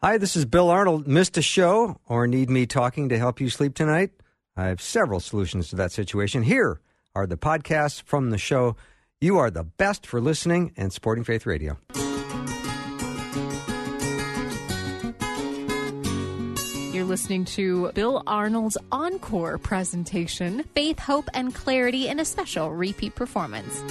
Hi, this is Bill Arnold. Missed a show or need me talking to help you sleep tonight? I have several solutions to that situation. Here are the podcasts from the show. You are the best for listening and supporting Faith Radio. You're listening to Bill Arnold's encore presentation, Faith, Hope, and Clarity in a special repeat performance.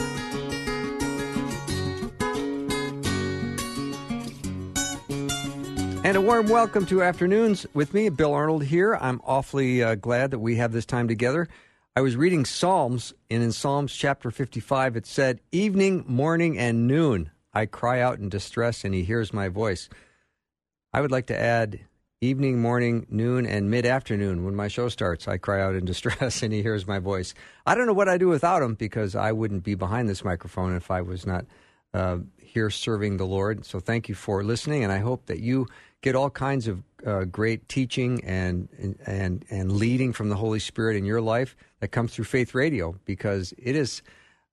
And a warm welcome to Afternoons with me, Bill Arnold here. I'm awfully uh, glad that we have this time together. I was reading Psalms, and in Psalms chapter 55, it said, Evening, morning, and noon, I cry out in distress, and he hears my voice. I would like to add evening, morning, noon, and mid afternoon when my show starts. I cry out in distress, and he hears my voice. I don't know what I'd do without him because I wouldn't be behind this microphone if I was not uh, here serving the Lord. So thank you for listening, and I hope that you get all kinds of uh, great teaching and, and and leading from the Holy Spirit in your life that comes through Faith Radio because it is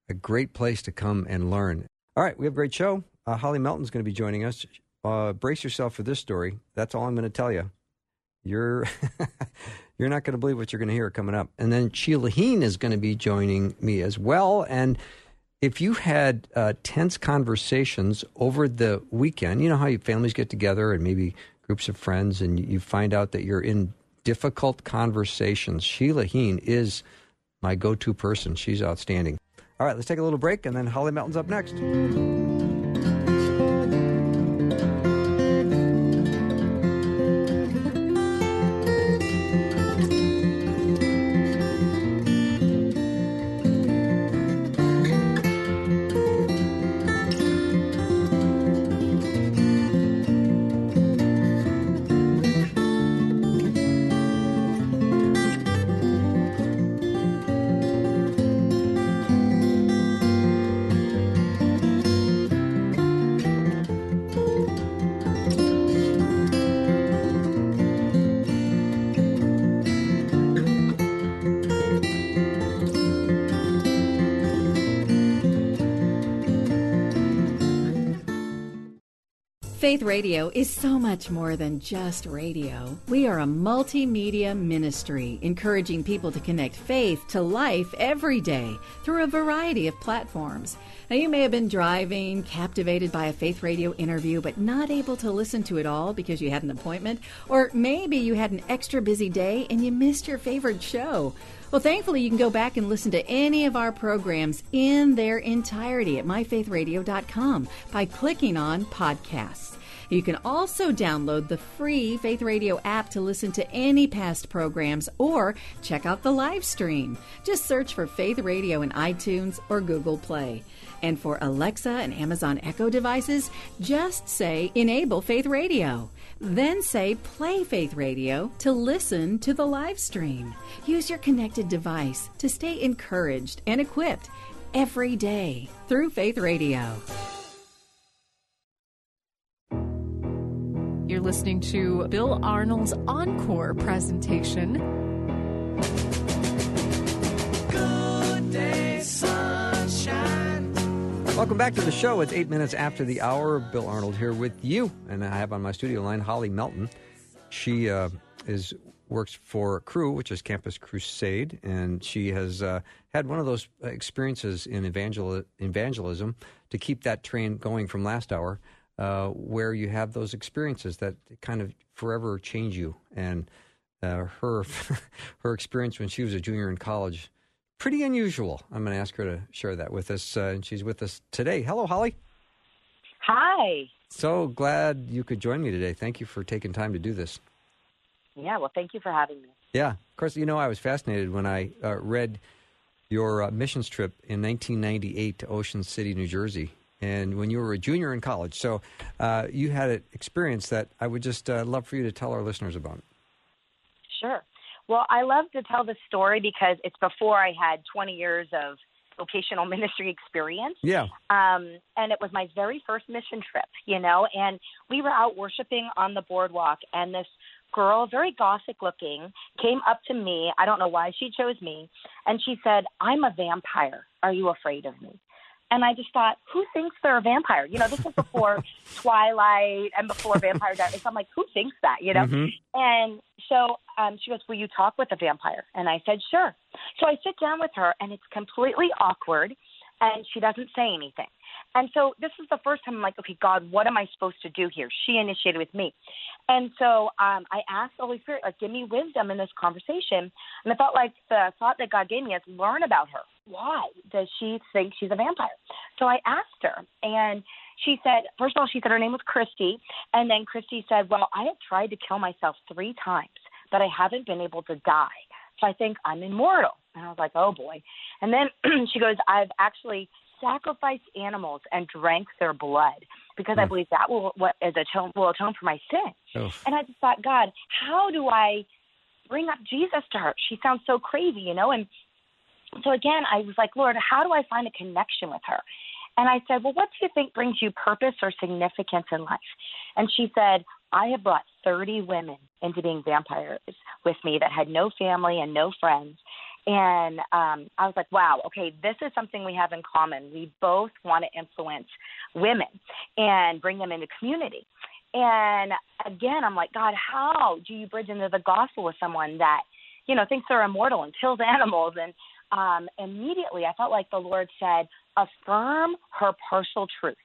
a great place to come and learn. All right, we have a great show. Uh, Holly Melton's going to be joining us. Uh, brace yourself for this story. That's all I'm going to tell you. You're you're not going to believe what you're going to hear coming up. And then Sheila Heen is going to be joining me as well. And if you had uh, tense conversations over the weekend, you know how families get together and maybe groups of friends, and you find out that you're in difficult conversations. Sheila Heen is my go-to person. She's outstanding. All right, let's take a little break, and then Holly Melton's up next. Radio is so much more than just radio. We are a multimedia ministry encouraging people to connect faith to life every day through a variety of platforms. Now, you may have been driving, captivated by a Faith Radio interview, but not able to listen to it all because you had an appointment, or maybe you had an extra busy day and you missed your favorite show. Well, thankfully, you can go back and listen to any of our programs in their entirety at myfaithradio.com by clicking on podcasts. You can also download the free Faith Radio app to listen to any past programs or check out the live stream. Just search for Faith Radio in iTunes or Google Play. And for Alexa and Amazon Echo devices, just say Enable Faith Radio. Then say Play Faith Radio to listen to the live stream. Use your connected device to stay encouraged and equipped every day through Faith Radio. You're listening to Bill Arnold's encore presentation. Good day, sunshine. Welcome back to the show. It's eight minutes after the hour. Bill Arnold here with you, and I have on my studio line Holly Melton. She uh, is works for Cru, which is Campus Crusade, and she has uh, had one of those experiences in evangel- evangelism to keep that train going from last hour uh, where you have those experiences that kind of forever change you. And uh, her her experience when she was a junior in college, pretty unusual. I'm going to ask her to share that with us, uh, and she's with us today. Hello, Holly. Hi. So glad you could join me today. Thank you for taking time to do this. Yeah, well, thank you for having me. Yeah, of course. You know, I was fascinated when I uh, read your uh, missions trip in 1998 to Ocean City, New Jersey, and when you were a junior in college. So uh, you had an experience that I would just uh, love for you to tell our listeners about. Sure. Well, I love to tell the story because it's before I had 20 years of vocational ministry experience. Yeah. Um, and it was my very first mission trip, you know, and we were out worshiping on the boardwalk, and this girl, very gothic looking, came up to me. I don't know why she chose me. And she said, I'm a vampire. Are you afraid of me? And I just thought, who thinks they're a vampire? You know, this was before Twilight and before Vampire Diaries. So I'm like, who thinks that? You know? Mhm. And so um, she goes, Will you talk with a vampire? And I said, Sure. So I sit down with her, and it's completely awkward, and she doesn't say anything. And so this is the first time I'm like, Okay, God, what am I supposed to do here? She initiated with me. And so um, I asked the Holy Spirit, like, give me wisdom in this conversation. And I felt like the thought that God gave me is learn about her. Why does she think she's a vampire? So I asked her, and she said, first of all, she said her name was Christy. And then Christy said, Well, I have tried to kill myself three times, but I haven't been able to die. So I think I'm immortal. And I was like, Oh boy. And then she goes, I've actually sacrificed animals and drank their blood because I Hmm. believe that will what is atone will atone for my sin. Oof. And I just thought, God, how do I bring up Jesus to her? She sounds so crazy, you know? And so again, I was like, Lord, how do I find a connection with her? And I said, Well, what do you think brings you purpose or significance in life? And she said, I have brought 30 women into being vampires with me that had no family and no friends. And um, I was like, wow, okay, this is something we have in common. We both want to influence women and bring them into community. And again, I'm like, God, how do you bridge into the gospel with someone that, you know, thinks they're immortal and kills animals? And um, immediately I felt like the Lord said, affirm her partial truths.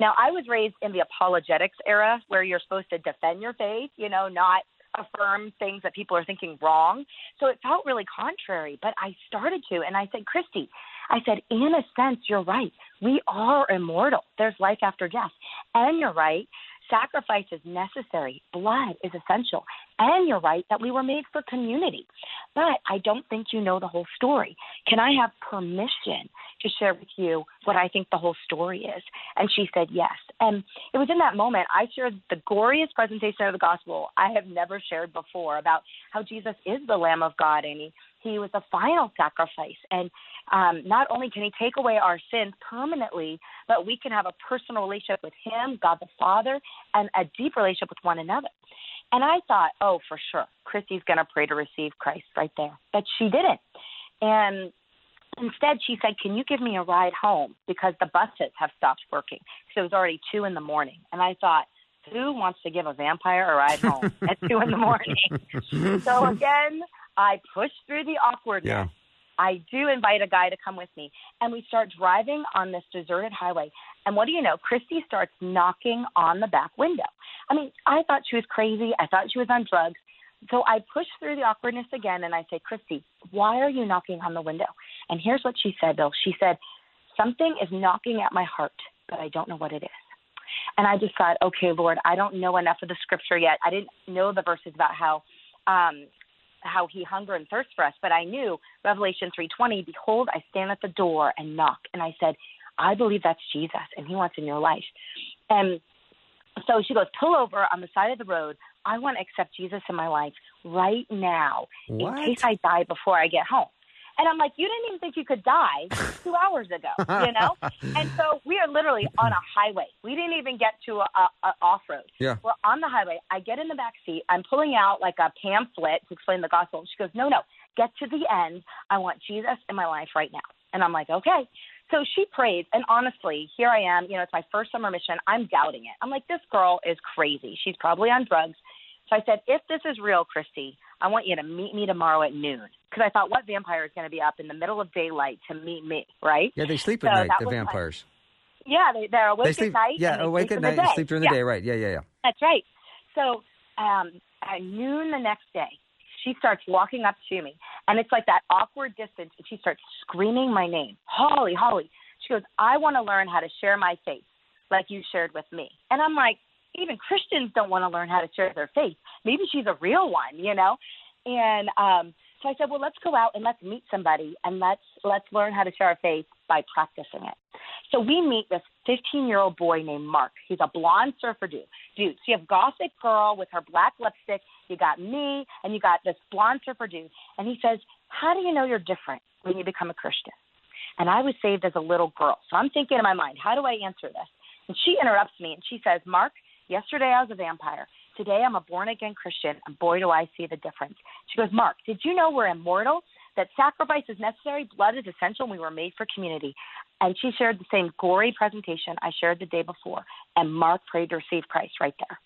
Now, I was raised in the apologetics era where you're supposed to defend your faith, you know, not affirm things that people are thinking wrong. So it felt really contrary, but I started to. And I said, Christy, I said, in a sense, you're right. We are immortal. There's life after death. And you're right. Sacrifice is necessary. Blood is essential. And you're right that we were made for community. But I don't think you know the whole story. Can I have permission to share with you what I think the whole story is? And she said yes. And it was in that moment I shared the goriest presentation of the gospel I have never shared before about how Jesus is the Lamb of God and he, he was the final sacrifice. And um, not only can he take away our sins permanently, but we can have a personal relationship with him, God the Father, and a deep relationship with one another. And I thought, oh, for sure, Christy's going to pray to receive Christ right there. But she didn't. And instead, she said, Can you give me a ride home? Because the buses have stopped working. So it was already two in the morning. And I thought, who wants to give a vampire a ride home at two in the morning? so again, I pushed through the awkwardness. Yeah. I do invite a guy to come with me, and we start driving on this deserted highway. And what do you know? Christy starts knocking on the back window. I mean, I thought she was crazy. I thought she was on drugs. So I push through the awkwardness again, and I say, Christy, why are you knocking on the window? And here's what she said, Bill. She said, something is knocking at my heart, but I don't know what it is. And I just thought, okay, Lord, I don't know enough of the scripture yet. I didn't know the verses about how um, how he hunger and thirst for us, but I knew Revelation 3:20, behold, I stand at the door and knock. And I said, I believe that's Jesus and he wants in your life. And so she goes, pull over on the side of the road. I want to accept Jesus in my life right now What? in case I die before I get home. And I'm like, you didn't even think you could die two hours ago, you know? and so we are literally on a highway. We didn't even get to a, a, a off road. Yeah. We're on the highway. I get in the back seat. I'm pulling out like a pamphlet to explain the gospel. She goes, no, no, get to the end. I want Jesus in my life right now. And I'm like, okay. So she prays, and honestly, here I am. You know, it's my first summer mission. I'm doubting it. I'm like, this girl is crazy. She's probably on drugs. So I said, if this is real, Christy, I want you to meet me tomorrow at noon. Because I thought, what vampire is going to be up in the middle of daylight to meet me, right? Yeah, they sleep So at night, that the vampires. Yeah, they, they're awake they sleep, at night. yeah, awake at night, day. sleep during yeah. the day, right? Yeah, yeah, yeah. That's right. So um, at noon the next day, she starts walking up to me, and it's like that awkward distance, and she starts screaming my name, Holly, Holly. She goes, I want to learn how to share my faith like you shared with me. And I'm like, even Christians don't want to learn how to share their faith. Maybe she's a real one, you know? And um, so I said, well, let's go out and let's meet somebody and let's let's learn how to share our faith by practicing it. So we meet this 15 year old boy named Mark. He's a blonde surfer dude. Dude, so you have gothic girl with her black lipstick. You got me, and you got this blonde surfer dude. And he says, "How do you know you're different when you become a Christian?" And I was saved as a little girl, so I'm thinking in my mind, how do I answer this? And she interrupts me and she says, "Mark, yesterday I was a vampire. Today I'm a born again Christian, and boy, do I see the difference. She goes, Mark, did you know we're immortal? that sacrifice is necessary, blood is essential, and we were made for community. And she shared the same gory presentation I shared the day before, and Mark prayed to receive Christ right there.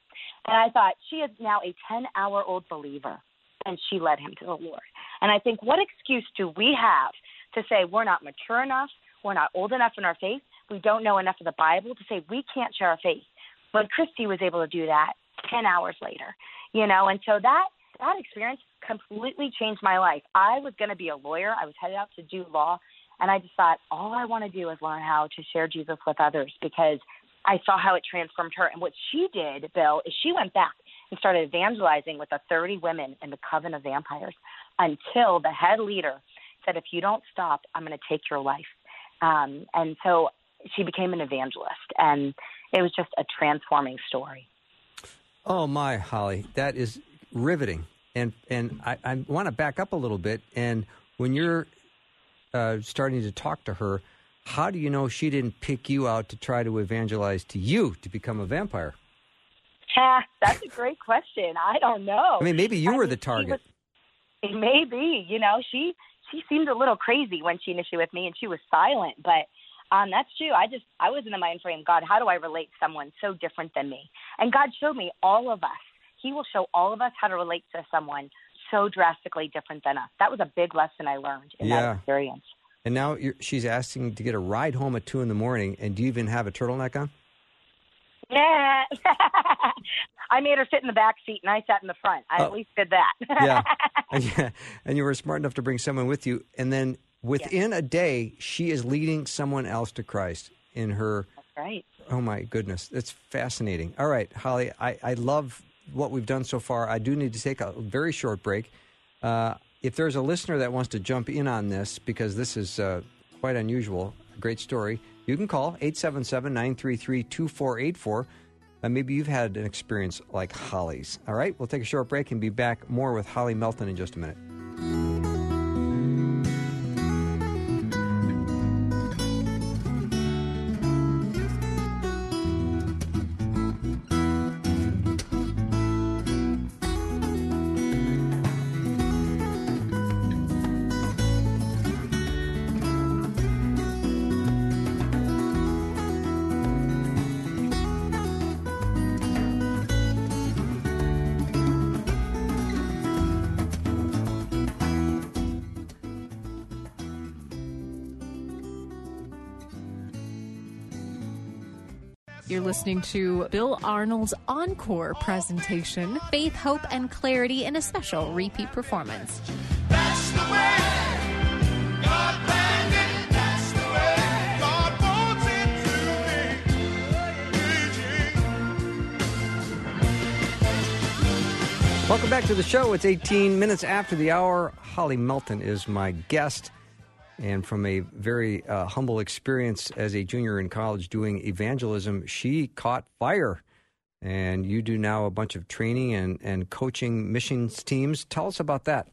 And I thought, she is now a 10 hour old believer, and she led him to the Lord. And I think, what excuse do we have to say we're not mature enough, we're not old enough in our faith, we don't know enough of the Bible to say we can't share our faith? But Christy was able to do that 10 hours later, you know, and so that that experience completely changed my life. I was going to be a lawyer. I was headed out to do law, and I just thought all I want to do is learn how to share Jesus with others because I saw how it transformed her. And what she did, Bill, is she went back and started evangelizing with the 30 women in the Coven of Vampires until the head leader said, "If you don't stop, I'm going to take your life." Um, and so she became an evangelist, and it was just a transforming story. Oh my, Holly, that is riveting. And and I, I want to back up a little bit. And when you're uh, starting to talk to her, how do you know she didn't pick you out to try to evangelize to you to become a vampire? Yeah, that's a great question. I don't know. I mean, maybe you I were the target. was- It may be. You know, she she seemed a little crazy when she initiated with me, and she was silent. But um, that's true. I just I was in the mind frame. God, how do I relate to someone so different than me? And God showed me all of us. He will show all of us how to relate to someone so drastically different than us. That was a big lesson I learned in Yeah. that experience. and now you're, she's asking to get a ride home at two in the morning. And do you even have a turtleneck on? Yeah. I made her sit in the back seat, and I sat in the front. I Oh. at least did that. yeah. And you were smart enough to bring someone with you. And then within a day, she is leading someone else to Christ in her. right. Oh, my goodness. That's fascinating. All right, Holly, I, I love what we've done so far. I do need to take a very short break. Uh, if there's a listener that wants to jump in on this, because this is uh, quite unusual, a great story, you can call 877 933 2484. Uh, maybe you've had an experience like Holly's. All right, we'll take a short break and be back more with Holly Melton in just a minute. You're listening to Bill Arnold's encore presentation, Faith, Hope, and Clarity in a special repeat performance. That's the way God planned it. That's the way God wants it to be. Welcome back to the show. It's 18 minutes after the hour. Holly Melton is my guest. And from a very uh, humble experience as a junior in college doing evangelism, she caught fire. And you do now a bunch of training and, and coaching missions teams. Tell us about that.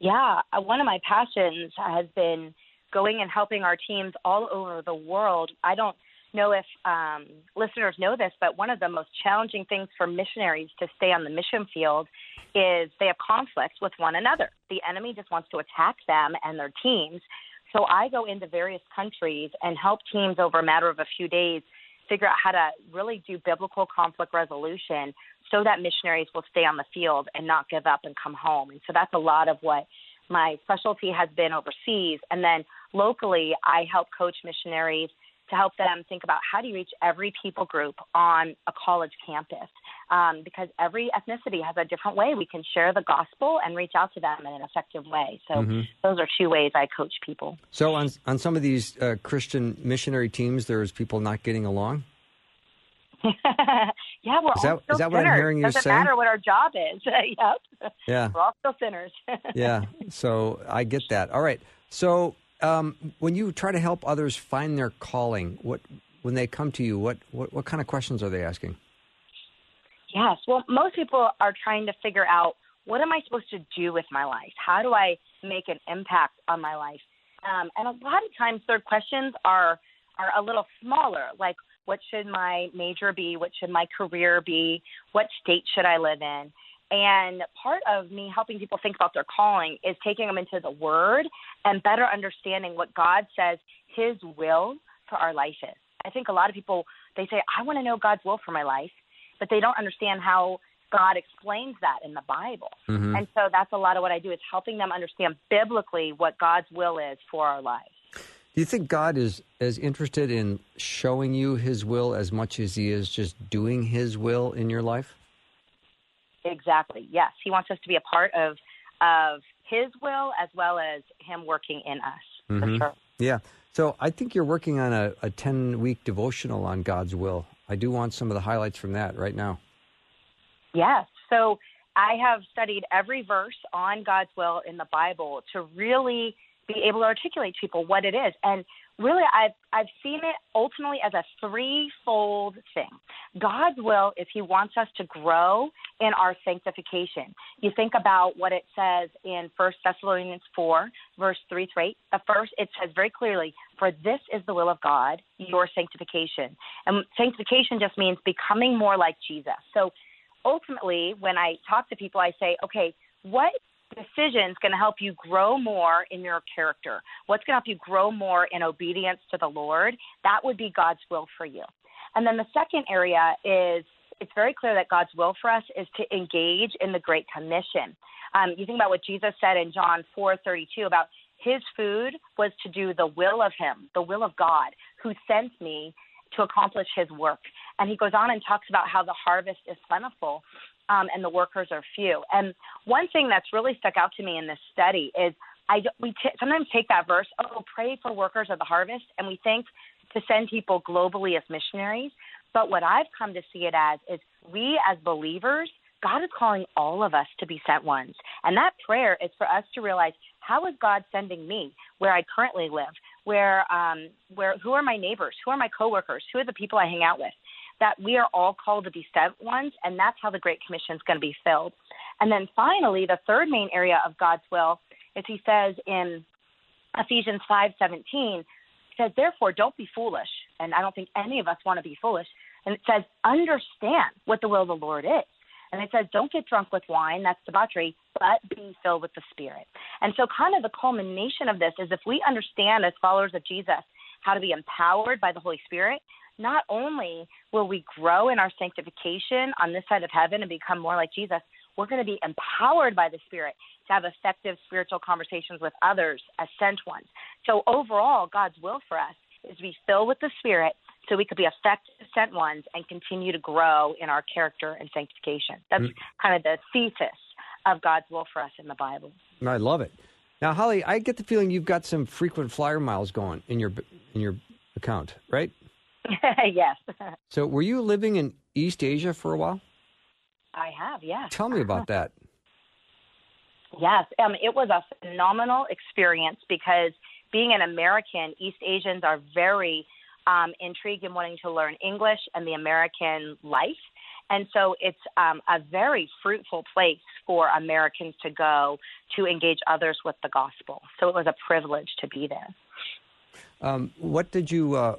Yeah, uh, one of my passions has been going and helping our teams all over the world. I don't know if um, listeners know this, but one of the most challenging things for missionaries to stay on the mission field is they have conflicts with one another. The enemy just wants to attack them and their teams. So I go into various countries and help teams over a matter of a few days figure out how to really do biblical conflict resolution so that missionaries will stay on the field and not give up and come home. And so that's a lot of what my specialty has been overseas. And then locally, I help coach missionaries to help them think about how do you reach every people group on a college campus um, because every ethnicity has a different way we can share the gospel and reach out to them in an effective way. So those are two ways I coach people. So, on, on some of these uh, Christian missionary teams, there's people not getting along? yeah, we're Is all that- still is that what I'm sinners. hearing you Doesn't say? matter what our job is. yep. Yeah. We're all still sinners. yeah. So I get that. All right. So um, when you try to help others find their calling, what when they come to you, what, what what kind of questions are they asking? Yes. Well, most people are trying to figure out what am I supposed to do with my life? How do I make an impact on my life? Um, and a lot of times, their questions are are a little smaller, like what should my major be? What should my career be? What state should I live in? And part of me helping people think about their calling is taking them into the Word and better understanding what God says His will for our life is. I think a lot of people they say, "I want to know God's will for my life," but they don't understand how God explains that in the Bible. Mhm. And so that's a lot of what I do is helping them understand biblically what God's will is for our lives. Do you think God is as interested in showing you His will as much as He is just doing His will in your life? Exactly. Yes, He wants us to be a part of of His will as well as Him working in us. Mhm. For sure. Yeah. So I think you're working on a, a 10 week devotional on God's will. I do want some of the highlights from that right now. Yes. So I have studied every verse on God's will in the Bible to really be able to articulate to people what it is. And really I've I've seen it ultimately as a threefold thing. God's will is he wants us to grow in our sanctification. You think about what it says in First Thessalonians four, verse three through eight. The first it says very clearly, For this is the will of God, your sanctification. And sanctification just means becoming more like Jesus. So ultimately, when I talk to people, I say, okay, what decision is going to help you grow more in your character? What's going to help you grow more in obedience to the Lord? That would be God's will for you. And then the second area is it's very clear that God's will for us is to engage in the Great Commission. Um, you think about what Jesus said in John 4:32 about his food was to do the will of him, the will of God, who sent me to accomplish his work. And he goes on and talks about how the harvest is plentiful um, and the workers are few. And one thing that's really stuck out to me in this study is I we t- sometimes take that verse, oh, pray for workers of the harvest, and we think to send people globally as missionaries. But what I've come to see it as is we as believers, God is calling all of us to be sent ones. And that prayer is for us to realize how is God sending me where I currently live? Where um where who are my neighbors? Who are my coworkers? Who are the people I hang out with? That we are all called to be sent ones, and that's how the Great Commission is going to be filled. And then finally, the third main area of God's will is He says in Ephesians five seventeen, He says, "Therefore, don't be foolish." And I don't think any of us want to be foolish. And it says, "Understand what the will of the Lord is." And it says, don't get drunk with wine, that's debauchery, but be filled with the Spirit. And so, kind of the culmination of this is if we understand as followers of Jesus how to be empowered by the Holy Spirit, not only will we grow in our sanctification on this side of heaven and become more like Jesus, we're going to be empowered by the Spirit to have effective spiritual conversations with others as sent ones. So, overall, God's will for us is to be filled with the Spirit so we could be effective sent ones and continue to grow in our character and sanctification. That's mm. kind of the thesis of God's will for us in the Bible. I love it. Now, Holly, I get the feeling you've got some frequent flyer miles going in your in your account, right? yes, So, were you living in East Asia for a while? I have. Yes. Tell me about that. Yes, um, it was a phenomenal experience because being an American, East Asians are very um, intrigued in wanting to learn English and the American life. And so it's um, a very fruitful place for Americans to go to engage others with the gospel. So it was a privilege to be there. Um, what did you uh,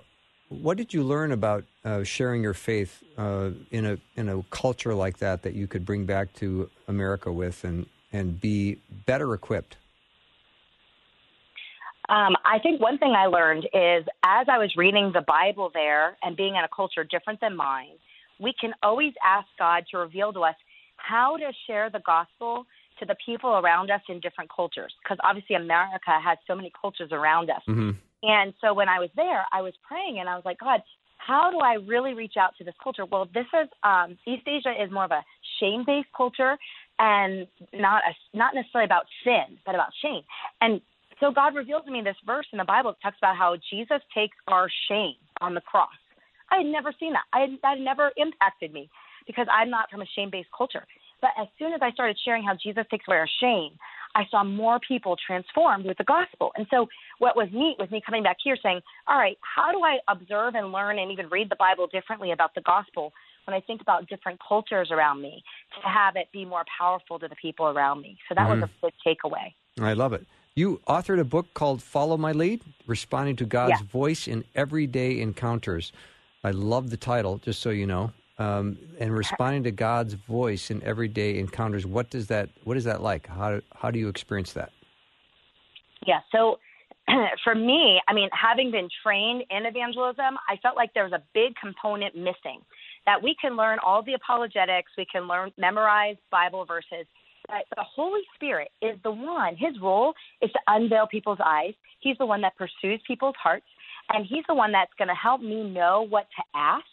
What did you learn about uh, sharing your faith uh, in a in a culture like that that you could bring back to America with and and be better equipped? Um, I think one thing I learned is as I was reading the Bible there and being in a culture different than mine, we can always ask God to reveal to us how to share the gospel to the people around us in different cultures. Because obviously, America has so many cultures around us. Mm-hmm. And so when I was there, I was praying and I was like, God, how do I really reach out to this culture? Well, this is um, East Asia is more of a shame-based culture, and not a, not necessarily about sin, but about shame. And so God revealed to me this verse in the Bible that talks about how Jesus takes our shame on the cross. I had never seen that. I had, that never impacted me because I'm not from a shame-based culture. But as soon as I started sharing how Jesus takes away our shame, I saw more people transformed with the gospel. And so what was neat was me coming back here saying, all right, how do I observe and learn and even read the Bible differently about the gospel when I think about different cultures around me to have it be more powerful to the people around me? So that was mm-hmm. a big takeaway. I love it. You authored a book called Follow My Lead Responding to God's Yeah. Voice in Everyday Encounters. I love the title, just so you know. Um, and responding to God's voice in everyday encounters. What does that What is that like? How How do you experience that? Yeah. So for me, I mean, having been trained in evangelism, I felt like there was a big component missing. That we can learn all the apologetics, we can learn memorize Bible verses. But the Holy Spirit is the one. His role is to unveil people's eyes. He's the one that pursues people's hearts, and he's the one that's going to help me know what to ask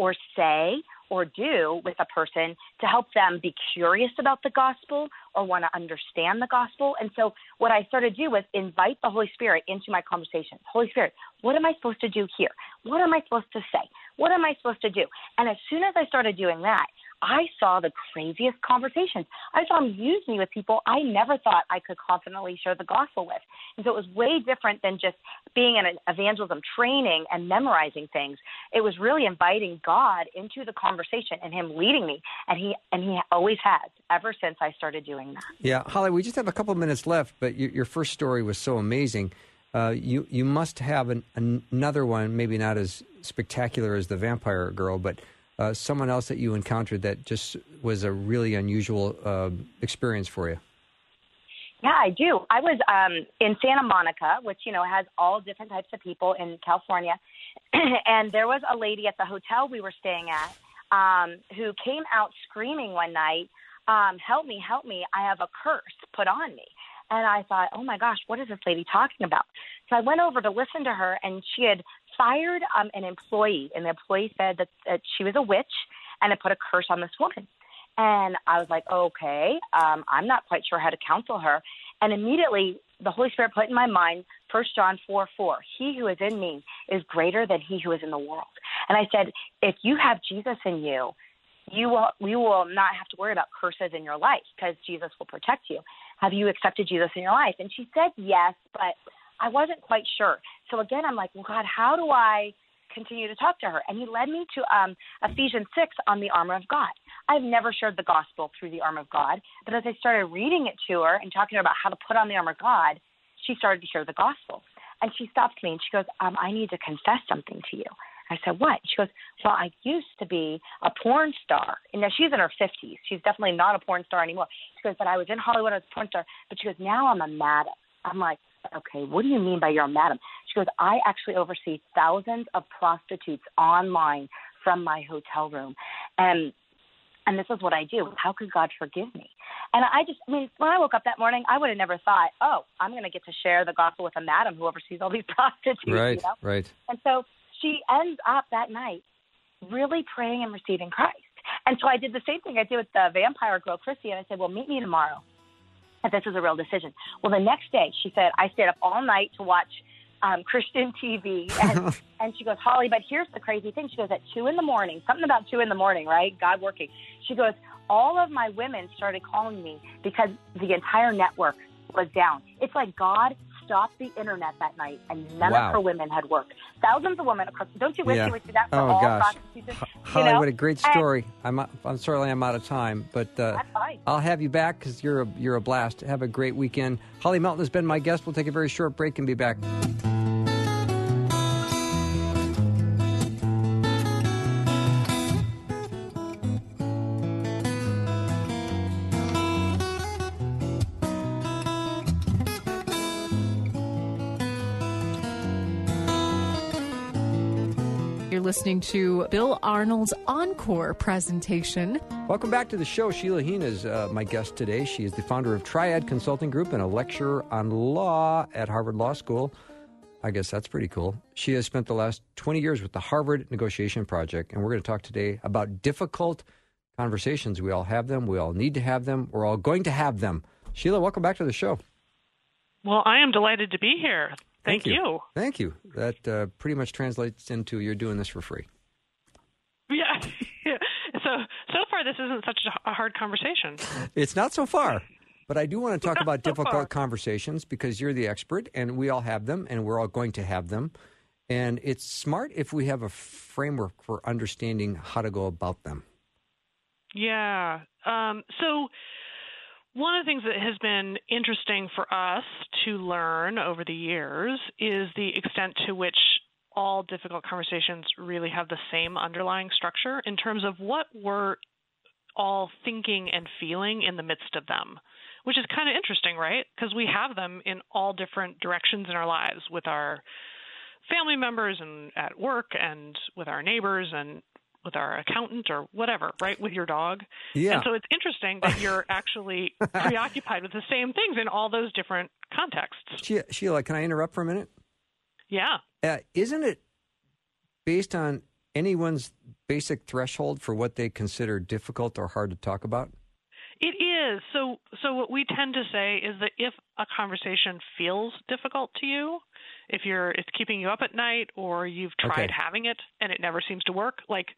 or say or do with a person to help them be curious about the gospel or want to understand the gospel. And so, what I started to do was invite the Holy Spirit into my conversations. Holy Spirit, what am I supposed to do here? What am I supposed to say? What am I supposed to do? And as soon as I started doing that, I saw the craziest conversations. I saw him use me with people I never thought I could confidently share the gospel with. And so it was way different than just being in an evangelism training and memorizing things. It was really inviting God into the conversation and him leading me. And he and he always has ever since I started doing that. Yeah, Holly, we just have a couple minutes left, but your, your first story was so amazing. Uh, you you must have an, another one, maybe not as spectacular as the vampire girl, but uh, someone else that you encountered that just was a really unusual uh, experience for you. Yeah, I do. I was um, in Santa Monica, which you know has all different types of people in California, and there was a lady at the hotel we were staying at um, who came out screaming one night, um, "Help me! Help me! I have a curse put on me." And I thought, "Oh my gosh, what is this lady talking about?" So I went over to listen to her, and she had fired um, an employee, and the employee said that, that she was a witch and had put a curse on this woman. And I was like, okay, um, I'm not quite sure how to counsel her. And immediately the Holy Spirit put in my mind First John 4 4, He who is in me is greater than he who is in the world. And I said, if you have Jesus in you, you will you will not have to worry about curses in your life because Jesus will protect you. Have you accepted Jesus in your life? And she said yes, but I wasn't quite sure. So again, I'm like, well, God, how do I continue to talk to her? And he led me to um, Ephesians 6 on the armor of God. I've never shared the gospel through the armor of God, but as I started reading it to her and talking to her about how to put on the armor of God, she started to share the gospel. And she stopped me and she goes, um, I need to confess something to you. I said, What? She goes, Well, I used to be a porn star. And now she's in her 50s. She's definitely not a porn star anymore. She goes, But I was in Hollywood as a porn star. But she goes, Now I'm a madam. I'm like, okay, what do you mean by you're a madam? She goes, I actually oversee thousands of prostitutes online from my hotel room. And and this is what I do. How could God forgive me? And I just, I mean, when I woke up that morning, I would have never thought, oh, I'm going to get to share the gospel with a madam who oversees all these prostitutes. Right, you know? right. And so she ends up that night really praying and receiving Christ. And so I did the same thing I did with the vampire girl, Christy, and I said, well, meet me tomorrow if this was a real decision. Well, the next day, she said, I stayed up all night to watch um, Christian TV. And, and she goes, Holly, but here's the crazy thing. She goes, at two in the morning, something about two in the morning, right? God working. She goes, all of my women started calling me because the entire network was down. It's like God stopped the internet that night and none Wow. of her women had worked. Thousands of women across. Don't you wish Yeah. you would do that for Oh, all gosh. prostitutes? Holly, you know? what a great And- story. I'm I'm sorry I'm out of time, but uh. I'll have you back because you're a, you're a blast. Have a great weekend. Holly Melton has been my guest. We'll take a very short break and be back. Listening to Bill Arnold's Encore presentation. Welcome back to the show. Sheila Heen is uh, my guest today. She is the founder of Triad Consulting Group and a lecturer on law at Harvard Law School. I guess that's pretty cool. She has spent the last 20 years with the Harvard Negotiation Project, and we're going to talk today about difficult conversations. We all have them. We all need to have them. We're all going to have them. Sheila, welcome back to the show. Well, I am delighted to be here. Thank, you. Thank you. That uh, pretty much translates into you're doing this for free. Yeah. so so far, this isn't such a hard conversation. It's not so far. But I do want to talk Not about so difficult far. conversations because you're the expert and we all have them and we're all going to have them. And it's smart if we have a framework for understanding how to go about them. Yeah. Um, so one of the things that has been interesting for us to learn over the years is the extent to which all difficult conversations really have the same underlying structure in terms of what we're all thinking and feeling in the midst of them, which is kind of interesting, right? Because we have them in all different directions in our lives with our family members and at work and with our neighbors and with our accountant or whatever, right? With your dog. Yeah. And so it's interesting that you're actually preoccupied with the same things in all those different contexts. Sheila, can I interrupt for a minute? Yeah. Uh, isn't it based on anyone's basic threshold for what they consider difficult or hard to talk about? It is. So so what we tend to say is that if a conversation feels difficult to you, if you're it's keeping you up at night or you've tried Okay. having it and it never seems to work, like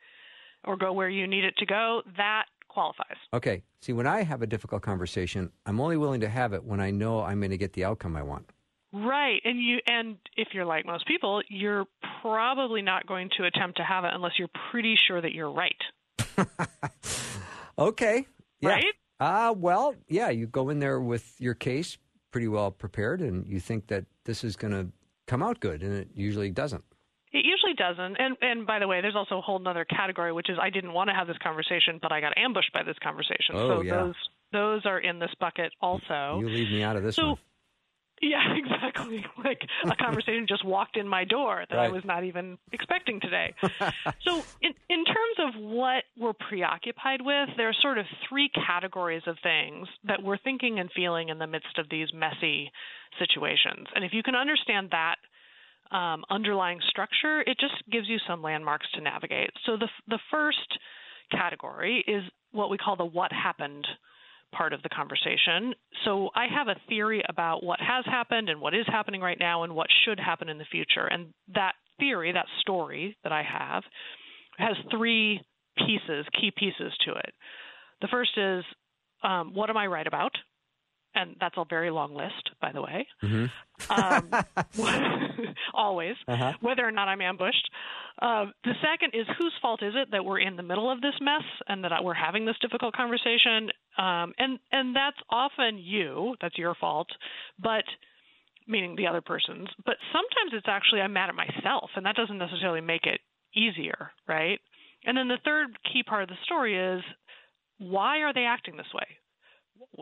or go where you need it to go, that qualifies. Okay. See, when I have a difficult conversation, I'm only willing to have it when I know I'm going to get the outcome I want. Right. And you and if you're like most people, you're probably not going to attempt to have it unless you're pretty sure that you're right. Okay. Yeah. Right? Uh, well, yeah, you go in there with your case pretty well prepared and you think that this is going to come out good, and it usually doesn't. It usually doesn't. And and by the way, there's also a whole other category which is I didn't want to have this conversation, but I got ambushed by this conversation. Oh, so yeah. those those are in this bucket also. You leave me out of this so one. Yeah, exactly. Like a conversation just walked in my door that I was not even expecting today. so in in terms of what we're preoccupied with, there are sort of three categories of things that we're thinking and feeling in the midst of these messy situations. And if you can understand that um, underlying structure, it just gives you some landmarks to navigate. So the the first category is what we call the what happened part of the conversation. So I have a theory about what has happened and what is happening right now and what should happen in the future. And that theory, that story that I have, has three pieces, key pieces to it. The first is um, what am I right about? And that's a very long list, by the way. Um, always, Uh-huh. whether or not I'm ambushed. Uh, the second is whose fault is it that we're in the middle of this mess and that we're having this difficult conversation? Um, and and that's often you. That's your fault, but meaning the other person's. But sometimes it's actually I'm mad at myself, and that doesn't necessarily make it easier, right? And then the third key part of the story is why are they acting this way?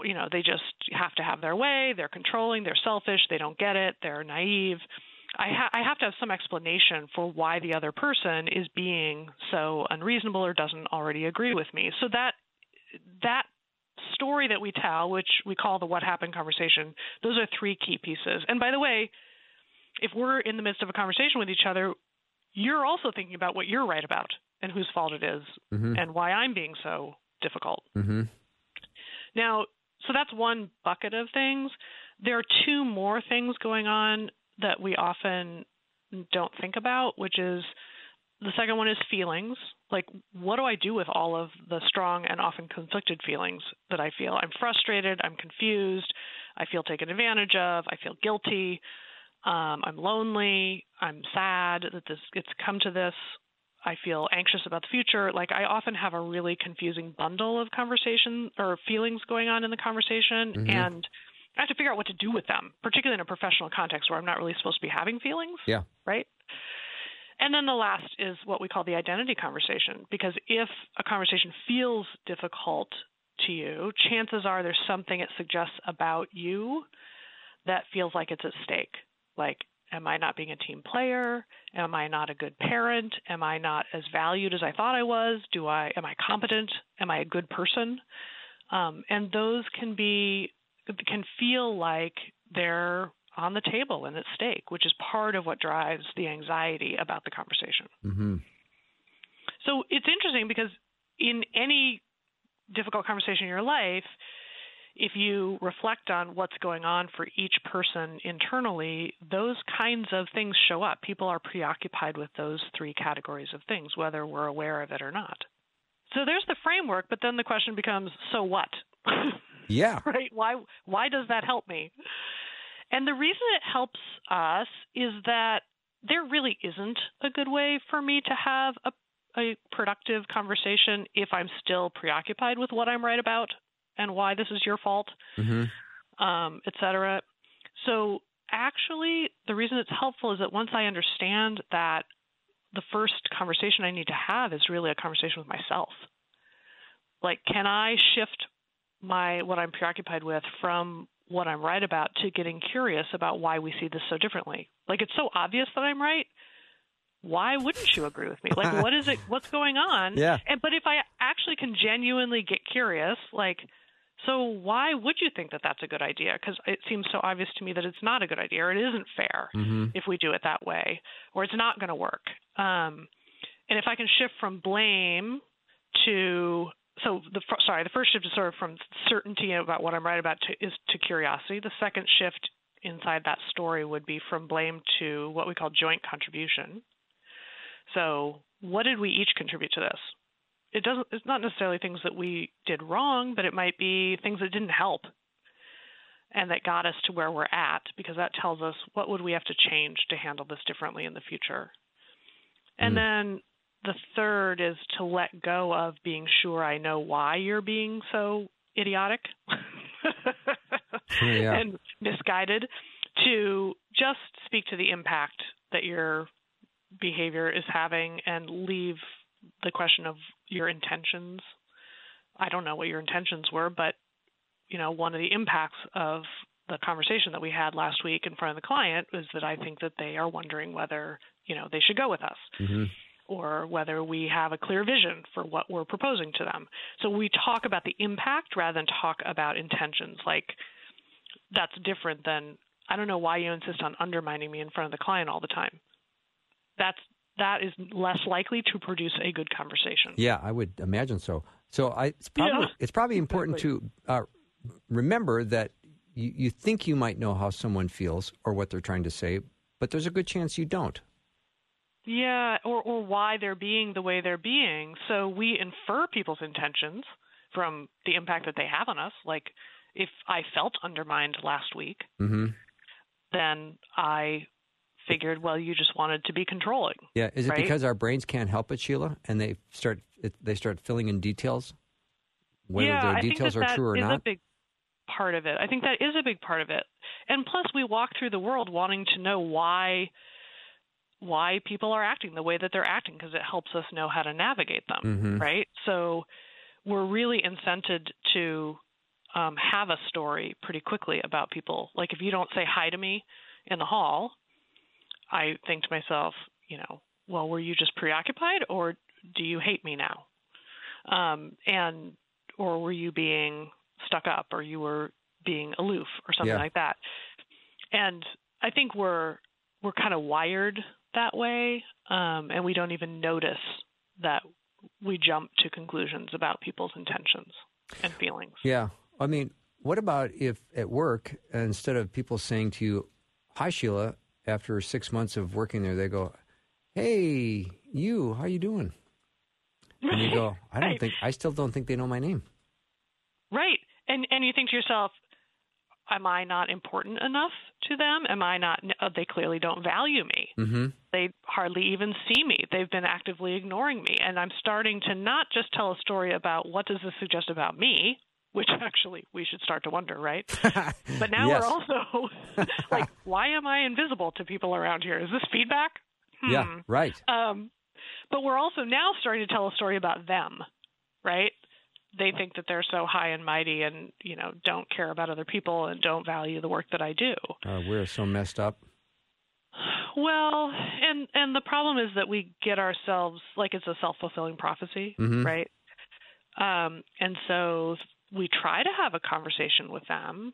You know they just have to have their way. They're controlling. They're selfish. They don't get it. They're naive. I, ha- I have to have some explanation for why the other person is being so unreasonable or doesn't already agree with me. So that that story that we tell which we call the what happened conversation those are three key pieces. And by the way if we're in the midst of a conversation with each other you're also thinking about what you're right about and whose fault it is Mhm. and why i'm being so difficult. Mm-hmm. Now, so that's one bucket of things. There are two more things going on that we often don't think about, which is the second one is feelings. Like, what do I do with all of the strong and often conflicted feelings that I feel? I'm frustrated, I'm confused, I feel taken advantage of, I feel guilty, um, I'm lonely, I'm sad that this it's come to this. I feel anxious about the future. Like I often have a really confusing bundle of conversation or feelings going on in the conversation, Mhm. and I have to figure out what to do with them, particularly in a professional context where I'm not really supposed to be having feelings. Yeah. Right. And then the last is what we call the identity conversation, because if a conversation feels difficult to you, chances are there's something it suggests about you that feels like it's at stake. Like, am I not being a team player? Am I not a good parent? Am I not as valued as I thought I was? Do I am I competent? Am I a good person? Um, and those can be can feel like they're on the table and at stake, which is part of what drives the anxiety about the conversation. Mm-hmm. So it's interesting because in any difficult conversation in your life, if you reflect on what's going on for each person internally, those kinds of things show up. People are preoccupied with those three categories of things, whether we're aware of it or not. So there's the framework, but then the question becomes so what? Yeah. right? Why why does that help me? And the reason it helps us is that there really isn't a good way for me to have a a productive conversation if I'm still preoccupied with what I'm right about and why this is your fault, Mm-hmm. um, et cetera. So actually, the reason it's helpful is that once I understand that the first conversation I need to have is really a conversation with myself. Like, can I shift my what I'm preoccupied with from what I'm right about to getting curious about why we see this so differently? Like, it's so obvious that I'm right. Why wouldn't you agree with me? Like, what is it? What's going on? Yeah. And but if I actually can genuinely get curious, like, so why would you think that that's a good idea? Because it seems so obvious to me that it's not a good idea, or it isn't fair Mm-hmm. if we do it that way, or it's not going to work. Um, and if I can shift from blame to so the sorry, the first shift is sort of from certainty about what I'm right about to, is to curiosity. The second shift inside that story would be from blame to what we call joint contribution. So, what did we each contribute to this? It doesn't. It's not necessarily things that we did wrong, but it might be things that didn't help, and that got us to where we're at, because that tells us what would we have to change to handle this differently in the future. And hmm. then the third is to let go of being sure I know why you're being so idiotic Yeah. and misguided to just speak to the impact that your behavior is having and leave the question of your intentions. I don't know what your intentions were, but you know, one of the impacts of the conversation that we had last week in front of the client is that I think that they are wondering whether, you know, they should go with us Mm-hmm. or whether we have a clear vision for what we're proposing to them. So we talk about the impact rather than talk about intentions. Like that's different than I don't know why you insist on undermining me in front of the client all the time. That's that is less likely to produce a good conversation. Yeah, I would imagine so. So I, it's probably Yeah, it's probably important to uh, remember that you, you think you might know how someone feels or what they're trying to say, but there's a good chance you don't. Yeah, or or why they're being the way they're being. So we infer people's intentions from the impact that they have on us. Like if I felt undermined last week, Mm-hmm. then I figured, well, you just wanted to be controlling. Yeah, is it Right? because our brains can't help it, Sheila, and they start it, they start filling in details, whether yeah, the details that are true or that is not? a big part of it. I think that is a big part of it. And plus, we walk through the world wanting to know why why people are acting the way that they're acting because it helps us know how to navigate them, Mhm. right? So we're really incented to um, have a story pretty quickly about people. Like if you don't say hi to me in the hall, I think to myself, you know, well, were you just preoccupied or do you hate me now? Um, and or were you being stuck up or you were being aloof or something Yeah. like that? And I think we're we're kind of wired that way, um, and we don't even notice that we jump to conclusions about people's intentions and feelings. Yeah. I mean, what about if at work, instead of people saying to you, Hi, Sheila, after six months of working there, they go, Hey, you, how you doing? And you go, I don't Right. think, I still don't think they know my name. Right. And and you think to yourself, am I not important enough to them? Am I not uh, they clearly don't value me. Mm-hmm. They hardly even see me. They've been actively ignoring me and I'm starting to not just tell a story about what does this suggest about me, which actually we should start to wonder, right? But now Yes. we're also like why am I invisible to people around here? Is this feedback? Hmm. Yeah, right. Um, but we're also now starting to tell a story about them, right? They think that they're so high and mighty and, you know, don't care about other people and don't value the work that I do. Uh, we're so messed up. Well, and and the problem is that we get ourselves like it's a self-fulfilling prophecy, Mhm. right? Um, and so we try to have a conversation with them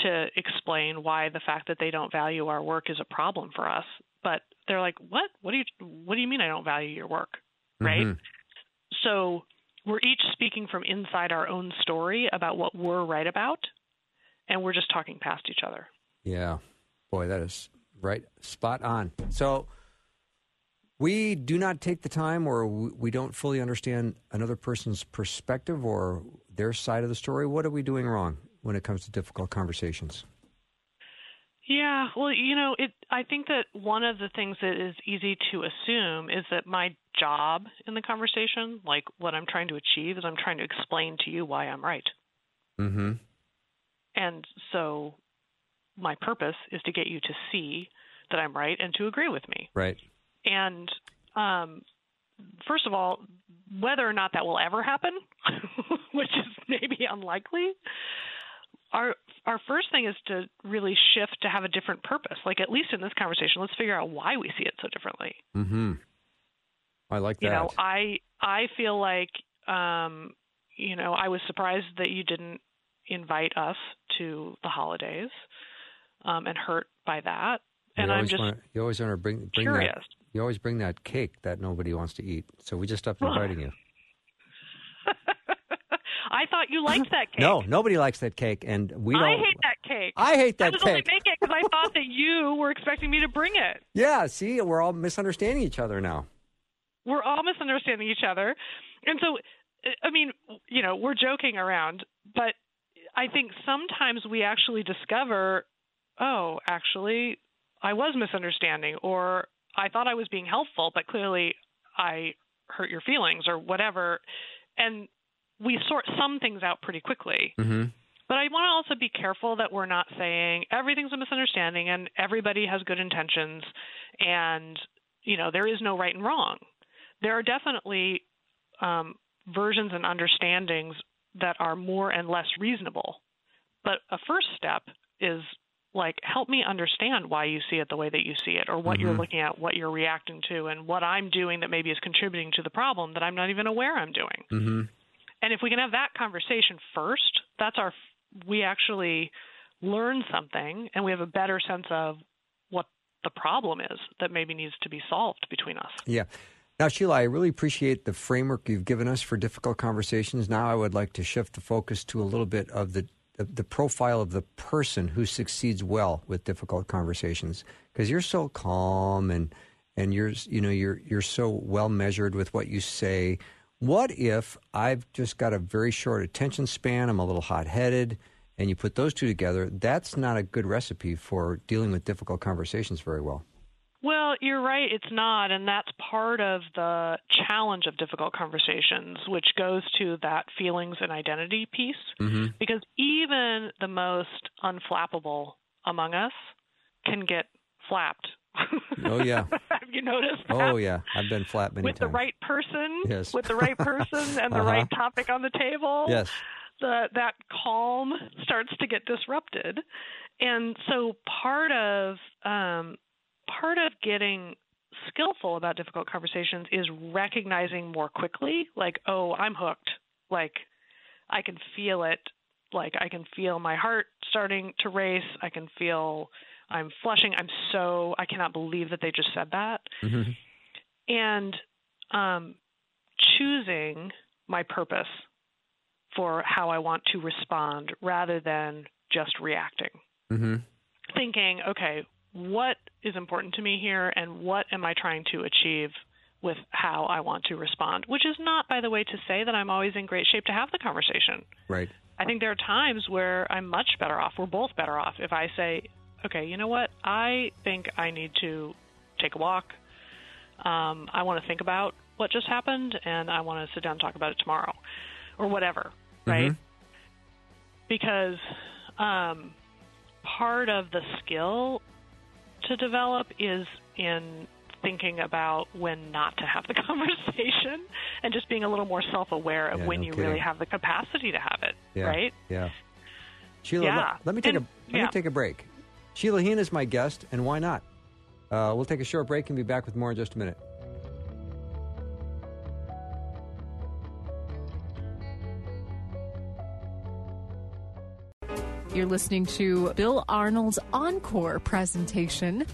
to explain why the fact that they don't value our work is a problem for us. But they're like, "What? What do you what do you mean I don't value your work?" Right? Mhm. So we're each speaking from inside our own story about what we're right about, and we're just talking past each other. Yeah. Boy, that is right. Spot on. So we do not take the time or we don't fully understand another person's perspective or their side of the story. What are we doing wrong when it comes to difficult conversations? Yeah, well, you know, it. I think that one of the things that is easy to assume is that my job in the conversation, like what I'm trying to achieve, is I'm trying to explain to you why I'm right. Mm-hmm. And so, my purpose is to get you to see that I'm right and to agree with me. Right. And um, first of all, whether or not that will ever happen, which is maybe unlikely, our our first thing is to really shift to have a different purpose. Like at least in this conversation, let's figure out why we see it so differently. Mm-hmm. I like that. You know, I I feel like um, you know I was surprised that you didn't invite us to the holidays um, and hurt by that. And I'm just wanna, you always want to bring bring that curious. You always bring that cake that nobody wants to eat. So we just stopped inviting you. I thought you liked that cake. No, nobody likes that cake, and we don't. I hate that cake. I hate that cake. I was only making it because I thought that you were expecting me to bring it. Yeah, see, we're all misunderstanding each other now. We're all misunderstanding each other, and so I mean, you know, we're joking around, but I think sometimes we actually discover, oh, actually, I was misunderstanding, or I thought I was being helpful, but clearly I hurt your feelings, or whatever, and we sort some things out pretty quickly. Mm-hmm. But I want to also be careful that we're not saying everything's a misunderstanding and everybody has good intentions and you know there is no right and wrong. There are definitely um, versions and understandings that are more and less reasonable. But a first step is like help me understand why you see it the way that you see it or what you're Mhm. looking at, what you're reacting to and what I'm doing that maybe is contributing to the problem that I'm not even aware I'm doing. Mm-hmm. And if we can have that conversation first, that's our we actually learn something and we have a better sense of what the problem is that maybe needs to be solved between us. Yeah. Now, Sheila, I really appreciate the framework you've given us for difficult conversations. Now, I would like to shift the focus to a little bit of the the profile of the person who succeeds well with difficult conversations, because you're so calm and and you're you know you're you're so well measured with what you say. What if I've just got a very short attention span? I'm a little hot headed, and you put those two together. That's not a good recipe for dealing with difficult conversations very well. Well, you're right, it's not. And that's part of the challenge of difficult conversations, which goes to that feelings and identity piece. Mm-hmm. Because even the most unflappable among us can get flapped. Oh, yeah. Have you noticed that? Oh yeah, I've been flapped many with times. the right person, Yes. with the right person and the Uh-huh. right topic on the table, Yes. the that calm starts to get disrupted. And so part of um, part of getting skillful about difficult conversations is recognizing more quickly, like, oh, I'm hooked. Like I can feel it. Like I can feel my heart starting to race. I can feel I'm flushing. I'm so I cannot believe that they just said that hmm and um, choosing my purpose for how I want to respond rather than just reacting. hmm Thinking, okay, what is important to me here and what am I trying to achieve with how I want to respond? Which is not, by the way, to say that I'm always in great shape to have the conversation. Right. I think there are times where I'm much better off. We're both better off if I say, okay, you know what? I think I need to take a walk. Um, I want to think about what just happened, and I want to sit down and talk about it tomorrow, or whatever, right? Mhm. Because um, part of the skill to develop is in thinking about when not to have the conversation and just being a little more self-aware of Yeah, when no you kidding. really have the capacity to have it, Yeah. right? Yeah. Sheila, Yeah. let, let me take And- a let me take a break. Sheila Heen is my guest, and why not? Uh, we'll take a short break and be back with more in just a minute. You're listening to Bill Arnold's Encore presentation.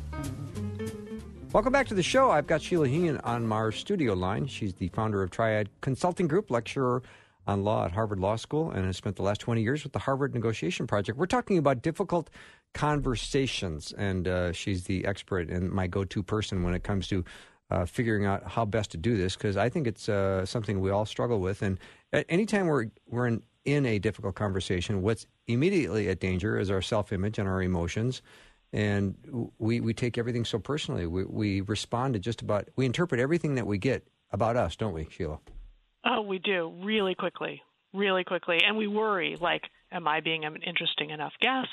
Welcome back to the show. I've got Sheila Heen on our studio line. She's the founder of Triad Consulting Group, lecturer on law at Harvard Law School, and has spent the last 20 years with the Harvard Negotiation Project. We're talking about difficult conversations, and uh, she's the expert and my go to person when it comes to uh, figuring out how best to do this because I think it's uh, something we all struggle with. And at anytime we're, we're in, in a difficult conversation, what's immediately at danger is our self image and our emotions and we we take everything so personally. We we respond to just about we interpret everything that we get about us, don't we, Sheila? Oh, we do really quickly, really quickly, and we worry like, am I being an interesting enough guest?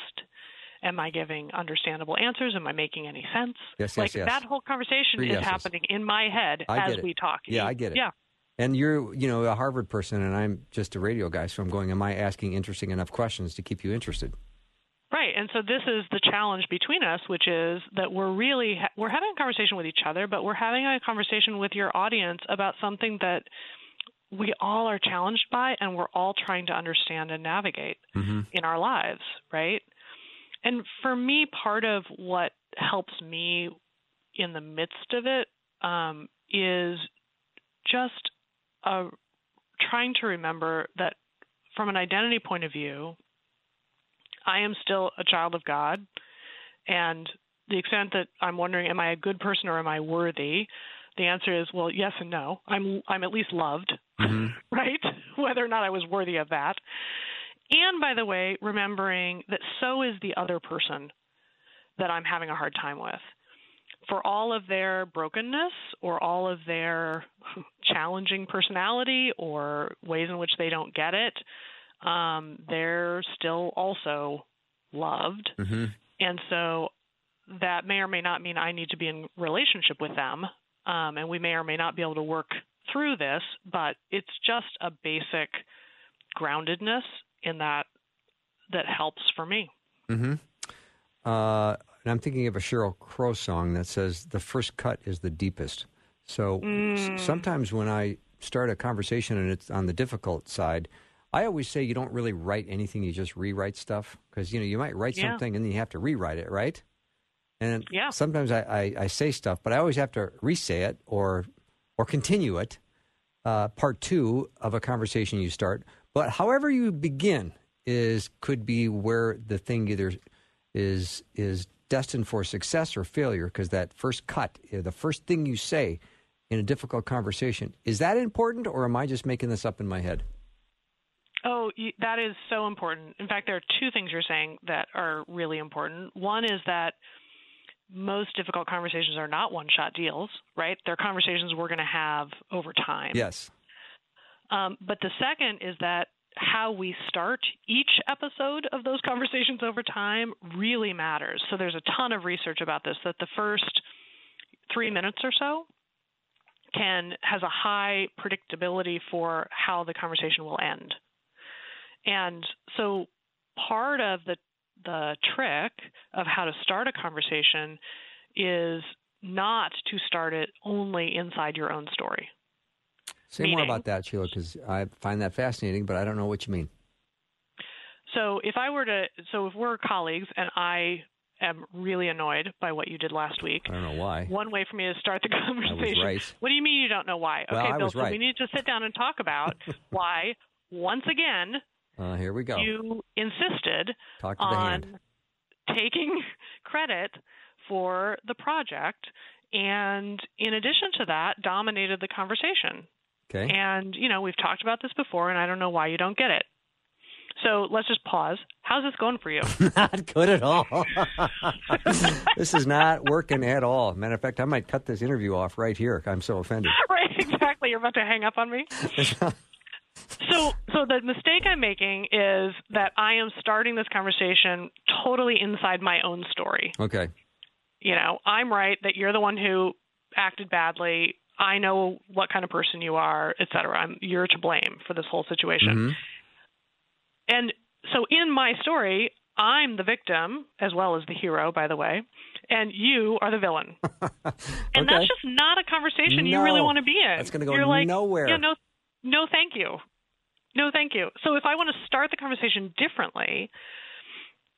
Am I giving understandable answers? Am I making any sense? Yes, yes, like yes. that whole conversation Three is yeses. happening in my head I as we talk. Yeah, I get it. Yeah. And you're, you know, a Harvard person, and I'm just a radio guy. So I'm going, am I asking interesting enough questions to keep you interested? Right, and so this is the challenge between us, which is that we're really ha- we're having a conversation with each other, but we're having a conversation with your audience about something that we all are challenged by, and we're all trying to understand and navigate in our lives, right? And for me, part of what helps me in the midst of it um, is just uh, trying to remember that from an identity point of view, I am still a child of God, and the extent that I'm wondering, am I a good person or am I worthy? The answer is, well, yes and no. I'm I'm at least loved, right? Whether or not I was worthy of that. And by the way, remembering that so is the other person that I'm having a hard time with. For all of their brokenness or all of their challenging personality or ways in which they don't get it, um, they're still also loved. Mm-hmm. And so that may or may not mean I need to be in relationship with them. Um, and we may or may not be able to work through this, but it's just a basic groundedness in that that helps for me. Mm-hmm. Uh, and I'm thinking of a Sheryl Crow song that says, the first cut is the deepest. So s- sometimes when I start a conversation and it's on the difficult side, I always say you don't really write anything, you just rewrite stuff. Because, you know, you might write Yeah. something and then you have to rewrite it, right? And Yeah. sometimes I, I, I say stuff, but I always have to re-say it or or continue it. Uh, part two of a conversation you start, but however you begin is could be where the thing either is is destined for success or failure because that first cut, uh, the first thing you say in a difficult conversation, is that important or am I just making this up in my head? Oh, that is so important. In fact, there are two things you're saying that are really important. One is that most difficult conversations are not one shot deals, right? They're conversations we're going to have over time. Yes. Um, but the second is that how we start each episode of those conversations over time really matters. So there's a ton of research about this that the first three minutes or so can has a high predictability for how the conversation will end. And so part of the the trick of how to start a conversation is not to start it only inside your own story. Say more about that, Sheila, because I find that fascinating, but I don't know what you mean. So if I were to, so if we're colleagues and I am really annoyed by what you did last week, I don't know why. one way for me to start the conversation. right. What do you mean you don't know why? Well, okay, I Bill. So right. we need to sit down and talk about why, once again, Uh, here we go. you insisted Talk to the on hand. taking credit for the project, and in addition to that, dominated the conversation. Okay. And, you know, we've talked about this before, and I don't know why you don't get it. So let's just pause. How's this going for you? not good at all. this is not working at all. Matter of fact, I might cut this interview off right here. I'm so offended. right, exactly. You're about to hang up on me. So, so the mistake I'm making is that I am starting this conversation totally inside my own story. okay. You know, I'm right that you're the one who acted badly. I know what kind of person you are, et cetera. I'm, you're to blame for this whole situation. Mhm. And so in my story, I'm the victim as well as the hero, by the way, and you are the villain. And that's just not a conversation you really want to be in. That's gonna go You're like, nowhere. Yeah, no, no, thank you. No, thank you. So if I want to start the conversation differently,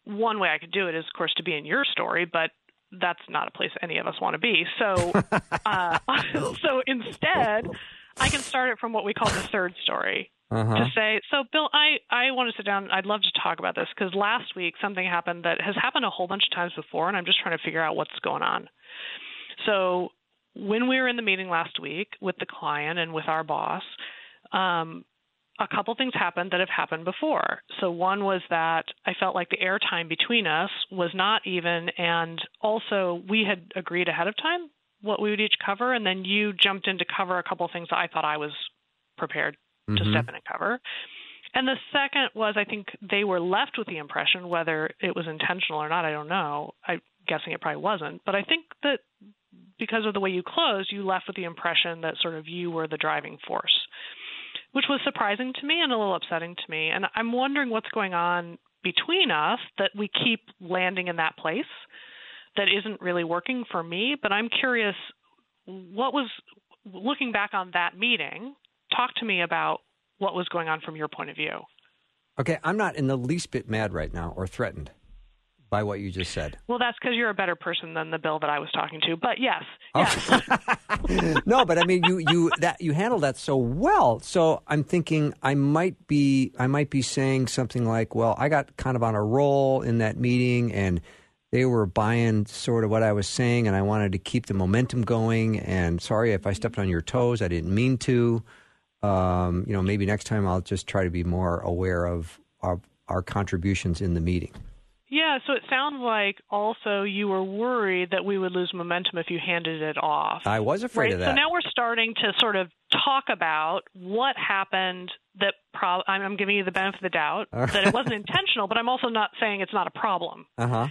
one way I could do it is, of course, to be in your story, but that's not a place any of us want to be. So, uh, so instead, I can start it from what we call the third story Uh-huh. to say, so Bill, I, I want to sit down. I'd love to talk about this because last week something happened that has happened a whole bunch of times before, and I'm just trying to figure out what's going on. So when we were in the meeting last week with the client and with our boss, um, a couple things happened that have happened before. So one was that I felt like the airtime between us was not even, and also we had agreed ahead of time what we would each cover, and then you jumped in to cover a couple things that I thought I was prepared to Mhm. step in and cover. And the second was I think they were left with the impression, whether it was intentional or not, I don't know. I'm guessing it probably wasn't. But I think that because of the way you closed, you left with the impression that sort of you were the driving force, which was surprising to me and a little upsetting to me. And I'm wondering what's going on between us that we keep landing in that place that isn't really working for me. But I'm curious what was looking back on that meeting, talk to me about what was going on from your point of view. Okay, I'm not in the least bit mad right now or threatened by what you just said. Well, that's because you're a better person than the Bill that I was talking to. But yes, Oh. yes. no, but I mean, you you that you handled that so well. So I'm thinking I might be I might be saying something like, "Well, I got kind of on a roll in that meeting, and they were buying sort of what I was saying, and I wanted to keep the momentum going. And sorry if I stepped on your toes. I didn't mean to. Um, you know, maybe next time I'll just try to be more aware of our, our contributions in the meeting." Yeah, so it sounds like also you were worried that we would lose momentum if you handed it off. I was afraid right? of that. So now we're starting to sort of talk about what happened that pro- I'm, I'm giving you the benefit of the doubt that it wasn't intentional, but I'm also not saying it's not a problem. uh huh.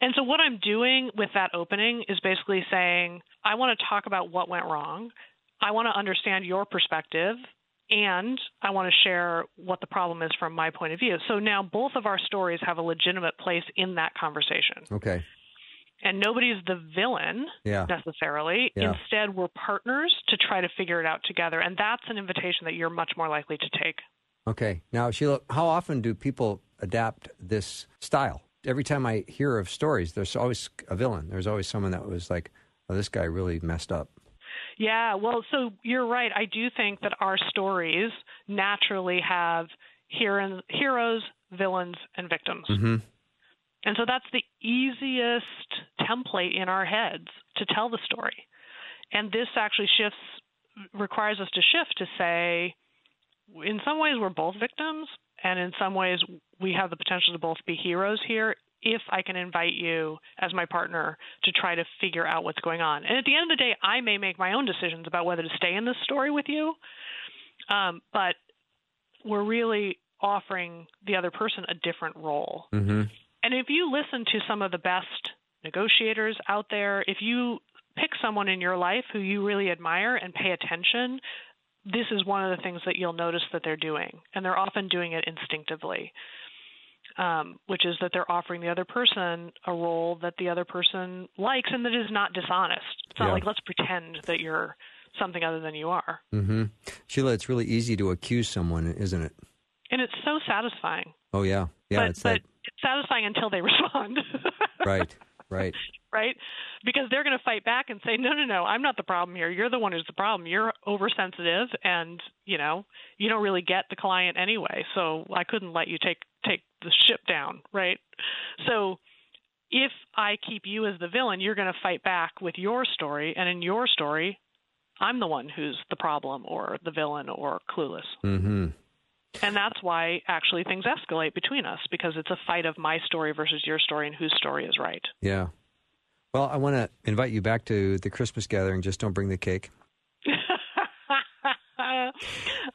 And so what I'm doing with that opening is basically saying I want to talk about what went wrong. I want to understand your perspective and I want to share what the problem is from my point of view. So now both of our stories have a legitimate place in that conversation. Okay. And nobody's the villain Yeah. necessarily. Yeah. Instead, we're partners to try to figure it out together. And that's an invitation that you're much more likely to take. Okay. Now, Sheila, how often do people adapt this style? Every time I hear of stories, there's always a villain. There's always someone that was like, oh, this guy really messed up. Yeah, well, so you're right. I do think that our stories naturally have hero- heroes, villains, and victims. Mm-hmm. And so that's the easiest template in our heads to tell the story. And this actually shifts, requires us to shift to say, in some ways, we're both victims, and in some ways, we have the potential to both be heroes here if I can invite you as my partner to try to figure out what's going on. And at the end of the day, I may make my own decisions about whether to stay in this story with you, um, but we're really offering the other person a different role. Mm-hmm. And if you listen to some of the best negotiators out there, if you pick someone in your life who you really admire and pay attention, this is one of the things that you'll notice that they're doing. And they're often doing it instinctively, um, which is that they're offering the other person a role that the other person likes and that is not dishonest. It's not Yeah. like let's pretend that you're something other than you are. Mm-hmm. Sheila, it's really easy to accuse someone, isn't it? And it's so satisfying. Oh, yeah. Yeah, but it's but that. it's satisfying until they respond. Right, right. right? Because they're going to fight back and say, "No, no, no, I'm not the problem here. You're the one who's the problem. You're oversensitive, and you know, you don't really get the client anyway. So I couldn't let you take take the ship down, right? So." If I keep you as the villain, you're going to fight back with your story, and in your story, I'm the one who's the problem or the villain or clueless. Mm-hmm. And that's why actually things escalate between us because it's a fight of my story versus your story and whose story is right. Yeah. Well, I want to invite you back to the Christmas gathering. Just don't bring the cake.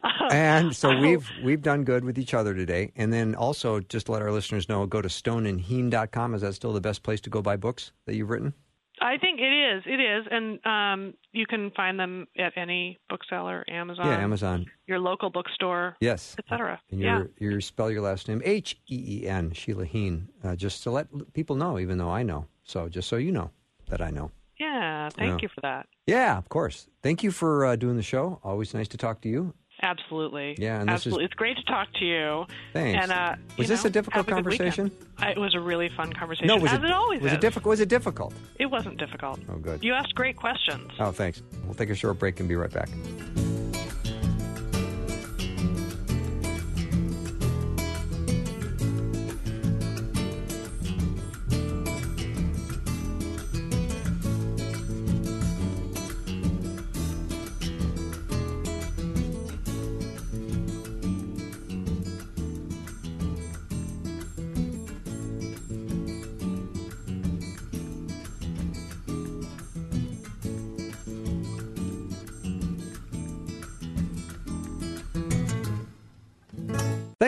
And so we've we've done good with each other today. And then also just to let our listeners know, go to stoneandheen.com. Is that still the best place to go buy books that you've written? I think it is. It is, and um, you can find them at any bookseller, Amazon, yeah, Amazon. your local bookstore, Yes. etc. And Yeah, you you spell your last name H E E N Sheila Heen, uh, just to let people know, even though I know. So just so you know that I know. yeah. Thank Yeah. you for that. Yeah, of course. Thank you for uh, doing the show. Always nice to talk to you. Absolutely. Yeah, and this is- absolutely. It's great to talk to you. Thanks. And uh, Was you this know, a difficult conversation? I, it was a really fun conversation. No, was as it, always was is. it difficult? Was it difficult? It wasn't difficult. Oh, good. You asked great questions. Oh, thanks. We'll take a short break and be right back.